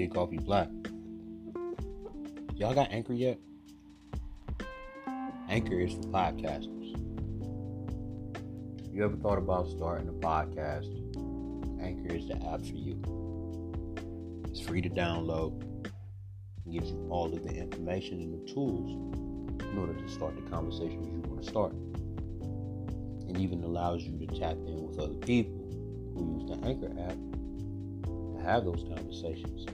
Kid Coffee Black. Y'all got Anchor yet? Anchor is for podcasters. You ever thought about starting a podcast? Anchor is the app for you. It's free to download. Gives you all of the information and the tools in order to start the conversations you want to start. And even allows you to tap in with other people who use the Anchor app have those conversations.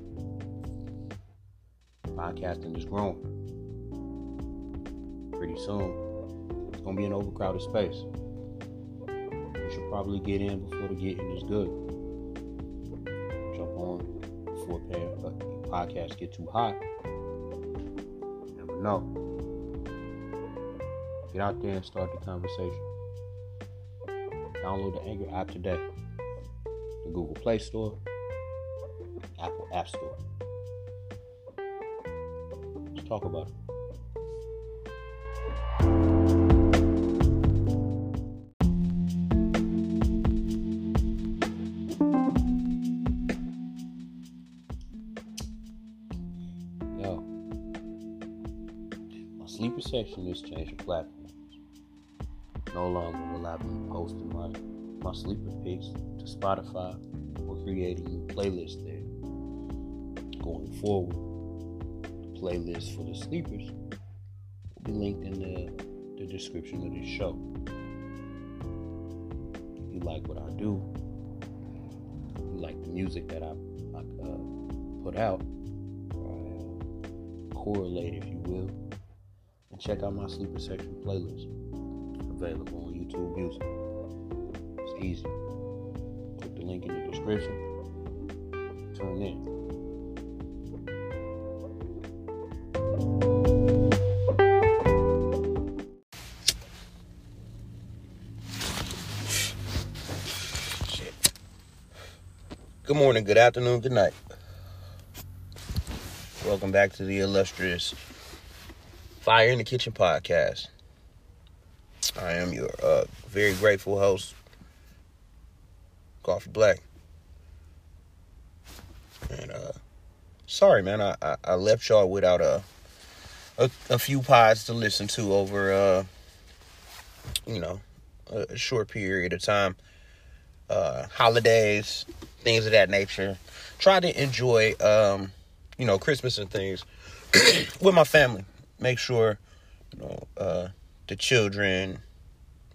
Podcasting is growing. Pretty soon, it's gonna be an overcrowded space. You should probably get in before the getting is good. Jump on before the podcast get too hot. Never know. Get out there and start the conversation. Download the Anchor app today. The Google Play Store, App Store. Let's talk about it. Yo, my sleeper section has changed platforms. No longer will I be posting my, my sleeper picks to Spotify or creating new playlists there. Going forward, the playlist for the sleepers will be linked in the, the description of this show. If you like what I do, you like the music that I, I uh, put out, uh, correlate if you will, and check out my sleeper section playlist available on YouTube Music. It's easy. Click the link in the description. Tune in. Good morning, good afternoon, good night. Welcome back to the illustrious Fire in the Kitchen podcast. I am your uh, very grateful host, Coffee Black. And uh, sorry, man, I, I, I left y'all without a, a a few pods to listen to over uh, you know a, short period of time. Uh, holidays, things of that nature. Try to enjoy um, you know Christmas and things with my family. Make sure you know uh, the children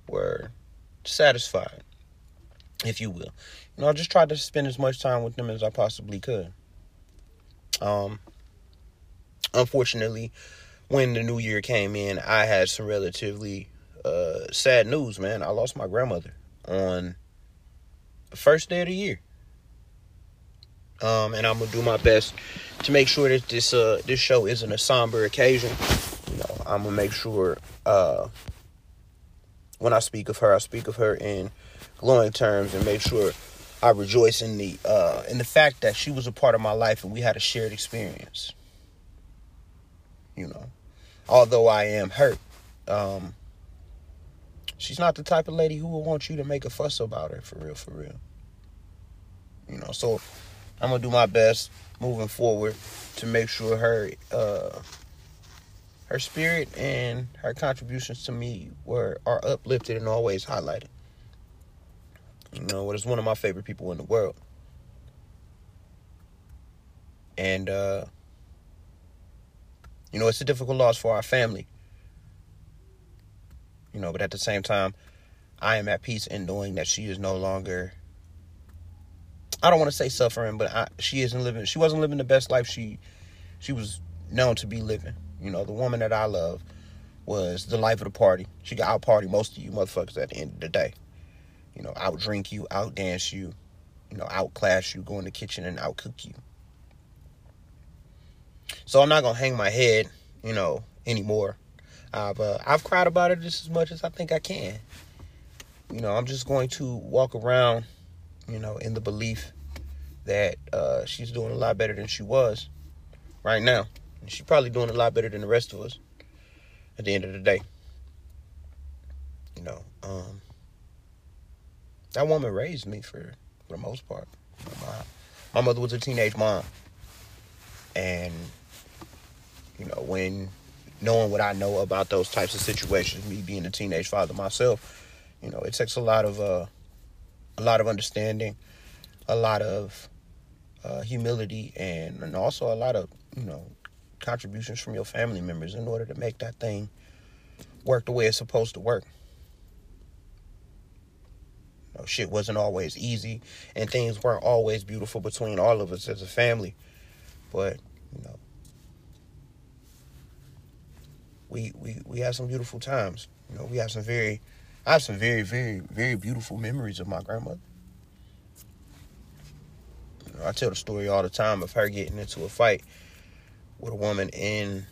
were satisfied, if you will. You know, I just tried to spend as much time with them as I possibly could. Um, unfortunately, when the new year came in, I had some relatively uh, sad news, man. I lost my grandmother on the first day of the year. Um, and I'm gonna do my best to make sure that this uh this show isn't a somber occasion. You know, I'm gonna make sure uh when I speak of her, I speak of her in glowing terms and make sure I rejoice in the uh, in the fact that she was a part of my life and we had a shared experience. You know, although I am hurt, um, she's not the type of lady who will want you to make a fuss about her for real, for real. You know, so I'm gonna do my best moving forward to make sure her uh, her spirit and her contributions to me were are uplifted and always highlighted. You know, is one of my favorite people in the world. And uh you know, it's a difficult loss for our family. You know, but at the same time, I am at peace in knowing that she is no longer I don't want to say suffering, but I, she isn't living she wasn't living the best life she she was known to be living. You know, the woman that I love was the life of the party. She got out party most of you motherfuckers at the end of the day. You know, out drink you, out dance you, you know, outclass you, go in the kitchen and out cook you. So I'm not gonna hang my head, you know, anymore. I've uh, I've cried about it just as much as I think I can. You know, I'm just going to walk around, you know, in the belief that uh, she's doing a lot better than she was right now. And she's probably doing a lot better than the rest of us at the end of the day. You know, um, that woman raised me for, for the most part. My, my mother was a teenage mom. And, you know, when knowing what I know about those types of situations, me being a teenage father myself, you know, it takes a lot of uh, a lot of understanding, a lot of uh, humility, and and also a lot of you know contributions from your family members in order to make that thing work the way it's supposed to work. You know, shit wasn't always easy, and things weren't always beautiful between all of us as a family, but you know we we we had some beautiful times. You know, we had some very, I have some very very very beautiful memories of my grandmother. You know, I tell the story all the time of her getting into a fight with a woman in,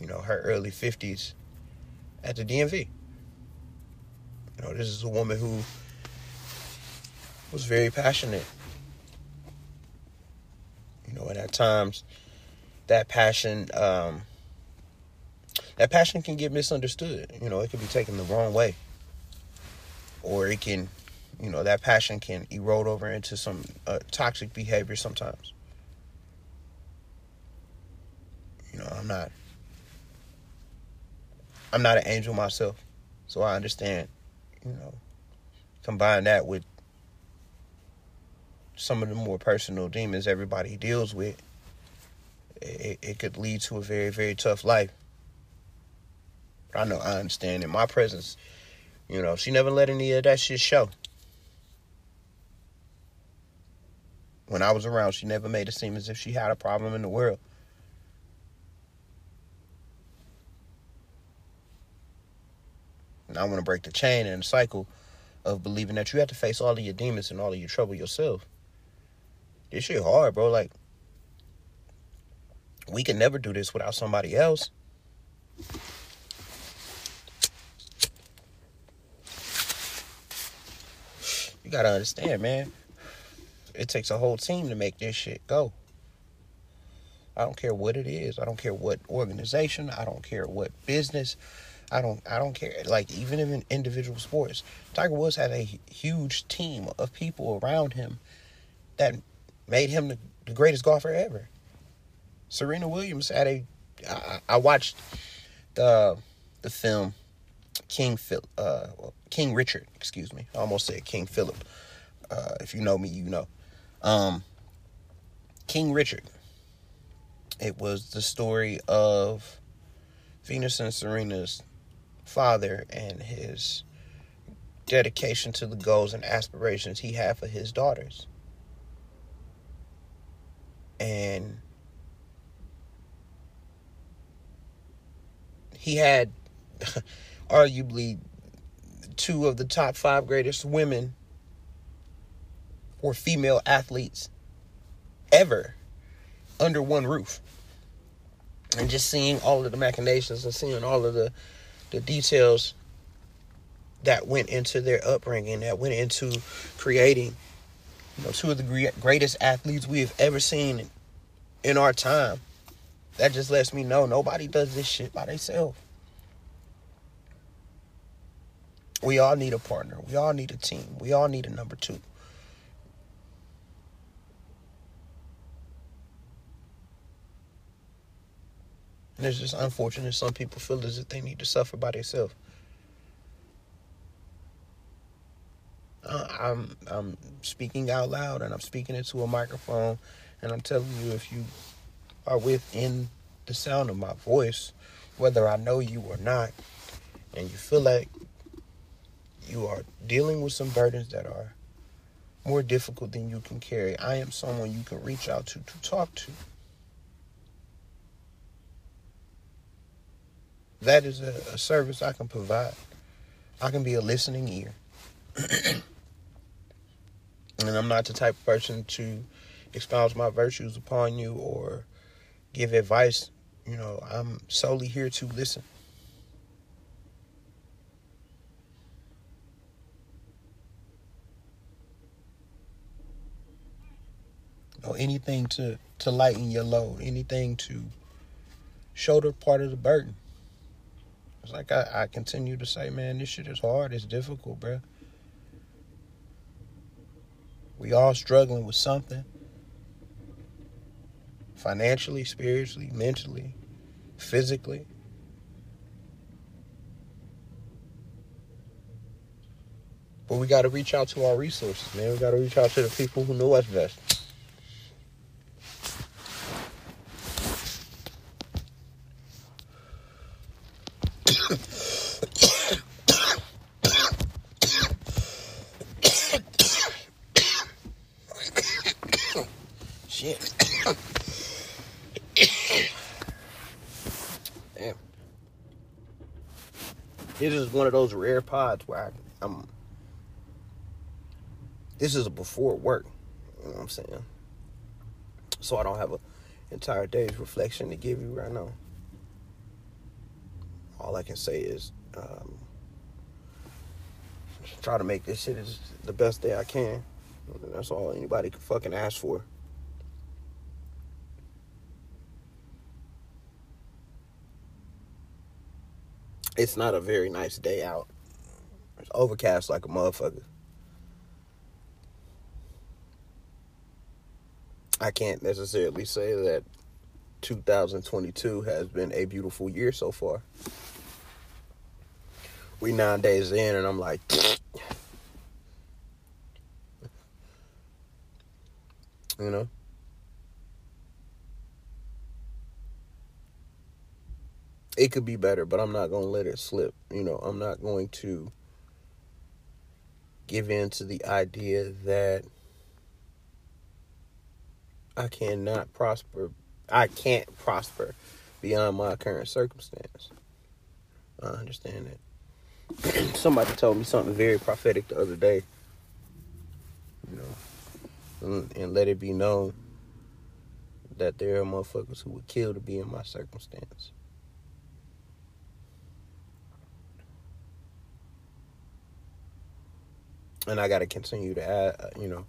you know, her early fifties at the DMV. You know, this is a woman who was very passionate. You know, and at times that passion um, that passion can get misunderstood. You know, it can be taken the wrong way. Or it can, you know, that passion can erode over into some uh, toxic behavior sometimes. You know, I'm not I'm not an angel myself. So I understand, you know, combine that with some of the more personal demons everybody deals with, it, it could lead to a very, very tough life. I know I understand in my presence, you know, she never let any of that shit show. When I was around, she never made it seem as if she had a problem in the world. And I want to break the chain and the cycle of believing that you have to face all of your demons and all of your trouble yourself. This shit hard, bro. Like, we can never do this without somebody else. Gotta understand, man. It takes a whole team to make this shit go. I don't care what it is. I don't care what organization. I don't care what business. I don't. I don't care. Like even in individual sports, Tiger Woods had a huge team of people around him that made him the, the greatest golfer ever. Serena Williams had a. I, I watched the the film King Phil, uh, King Richard, excuse me. I almost said King Philip. Uh, if you know me, you know. Um, King Richard. It was the story of Venus and Serena's father and his dedication to the goals and aspirations he had for his daughters. And he had arguably two of the top five greatest women or female athletes ever under one roof. And just seeing all of the machinations and seeing all of the, the details that went into their upbringing, that went into creating you know, two of the greatest athletes we have ever seen in our time. That just lets me know nobody does this shit by themselves. We all need a partner. We all need a team. We all need a number two. And it's just unfortunate some people feel as if they need to suffer by themselves. Uh, I'm I'm speaking out loud and I'm speaking into a microphone and I'm telling you if you are within the sound of my voice, whether I know you or not, and you feel like you are dealing with some burdens that are more difficult than you can carry, I am someone you can reach out to to talk to. That is a, a service I can provide. I can be a listening ear. and I'm not the type of person to expound my virtues upon you or give advice. You know, I'm solely here to listen. Or anything to to lighten your load, anything to shoulder part of the burden. It's like I, I continue to say, man, this shit is hard. It's difficult, bro. We all struggling with something. Financially, spiritually, mentally, physically. But we got to reach out to our resources, man. We got to reach out to the people who know us best. Shit. Damn. This one of those rare pods where I, I'm. This is a before work. You know what I'm saying? So I don't have an entire day's reflection to give you right now. All I can say is um, try to make this shit as the best day I can. That's all anybody can fucking ask for. It's not a very nice day out. It's overcast like a motherfucker. I can't necessarily say that 2022 has been a beautiful year so far. We nine days in, and I'm like, you know. It could be better, but I'm not going to let it slip. You know, I'm not going to give in to the idea that I cannot prosper. I can't prosper beyond my current circumstance. I understand that. Somebody told me something very prophetic the other day. You know, and, and let it be known that there are motherfuckers who would kill to be in my circumstance. And I got to continue to add, uh, you know,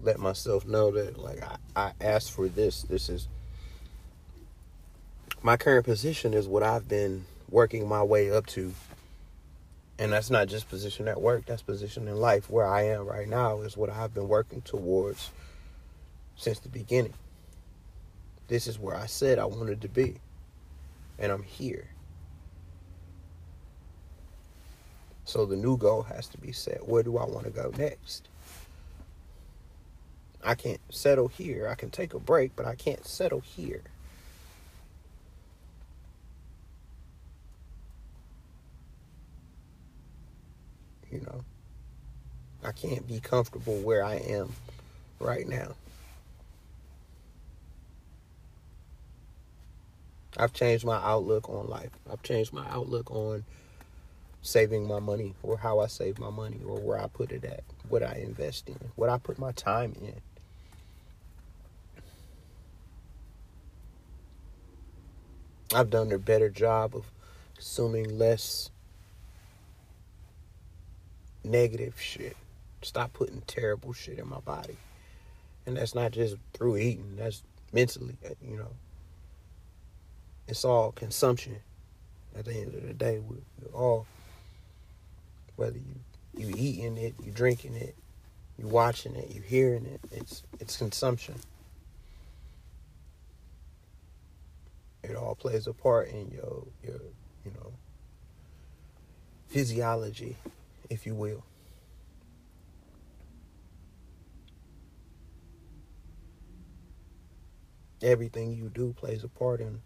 let myself know that like I, I asked for this. This is my current position is what I've been working my way up to. And that's not just position at work, that's position in life. Where I am right now is what I've been working towards since the beginning. This is where I said I wanted to be. And I'm here. So the new goal has to be set. Where do I want to go next? I can't settle here. I can take a break, but I can't settle here. You know, I can't be comfortable where I am right now. I've changed my outlook on life. I've changed my outlook on saving my money or how I save my money or where I put it at, what I invest in, what I put my time in. I've done a better job of consuming less negative shit. Stop putting terrible shit in my body. And that's not just through eating, that's mentally, uh, you know. It's all consumption. At the end of the day, we're, we're all, whether you you eating it, you drinking it, you watching it, you hearing it, it's it's consumption. It all plays a part in your your you know physiology, if you will. Everything you do plays a part in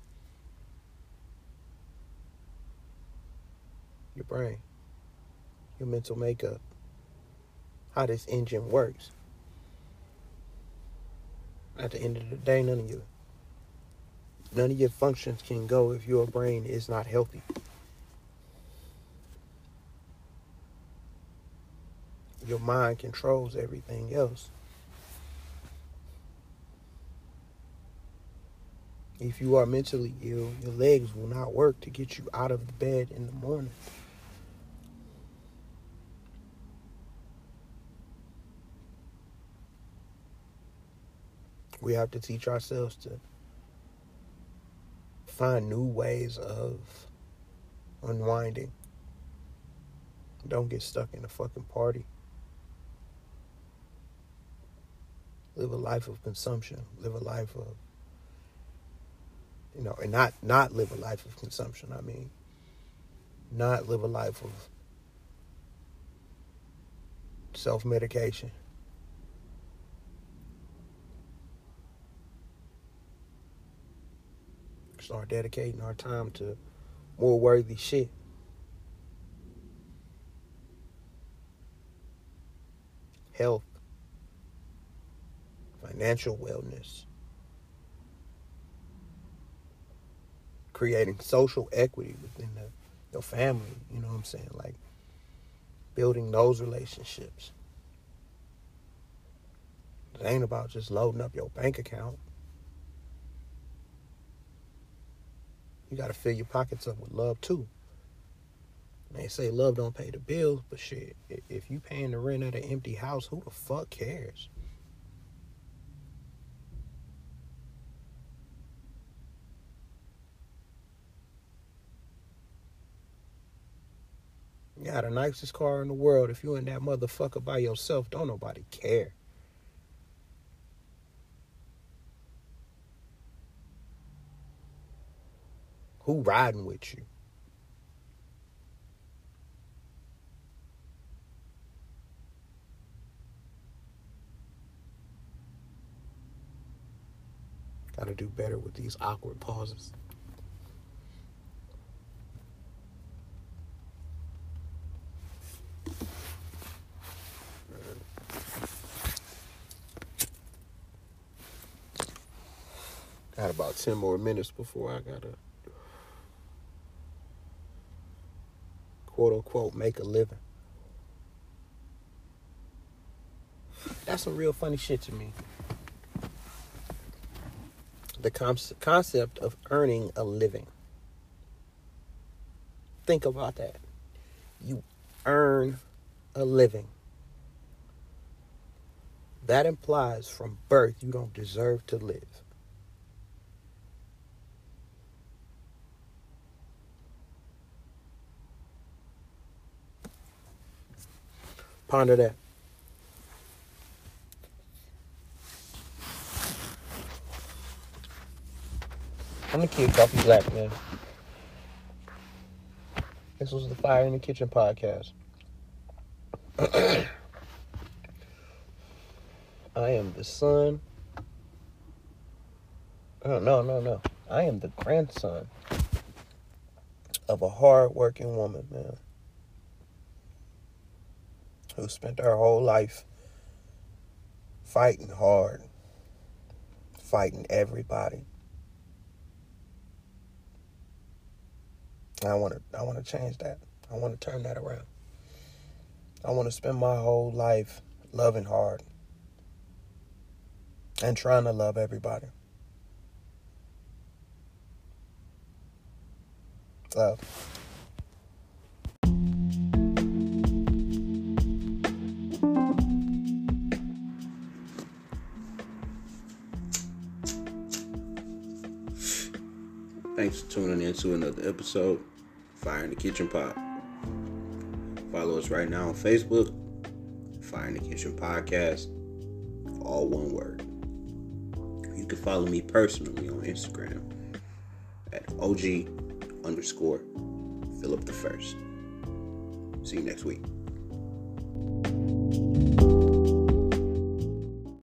your brain, your mental makeup, how this engine works. At the end of the day, none of you, none of your functions can go if your brain is not healthy. Your mind controls everything else. If you are mentally ill, your legs will not work to get you out of the bed in the morning. We have to teach ourselves to find new ways of unwinding. Don't get stuck in a fucking party. Live a life of consumption. Live a life of you know, and not not live a life of consumption. I mean, not live a life of self medication. Start dedicating our time to more worthy shit. Health, financial wellness, creating social equity within the, your family, you know what I'm saying? Like building those relationships. It ain't about just loading up your bank account. You got to fill your pockets up with love too. They say love don't pay the bills, but shit, if you paying the rent at an empty house, who the fuck cares? You got the nicest car in the world. If you in that motherfucker by yourself, don't nobody care. Who riding with you? Got to do better with these awkward pauses. Got about 10 more minutes before I got to quote unquote make a living. That's some real funny shit to me. The concept of earning a living. Think about that. You earn a living. That implies from birth you don't deserve to live. Ponder that. I'm the kid Coffee Black, man. This was the Fire in the Kitchen podcast. I am the son. Oh, no, no, no. I am the grandson of a hard-working woman, man who spent her whole life fighting hard, fighting everybody. I want to I want to change that. I want to turn that around. I want to spend my whole life loving hard and trying to love everybody. Love. Thanks for tuning in to another episode, Fire in the Kitchen Pot. Follow us right now on Facebook, Fire in the Kitchen Podcast, all one word. You can follow me personally on Instagram at OG underscore Philip the First. See you next week.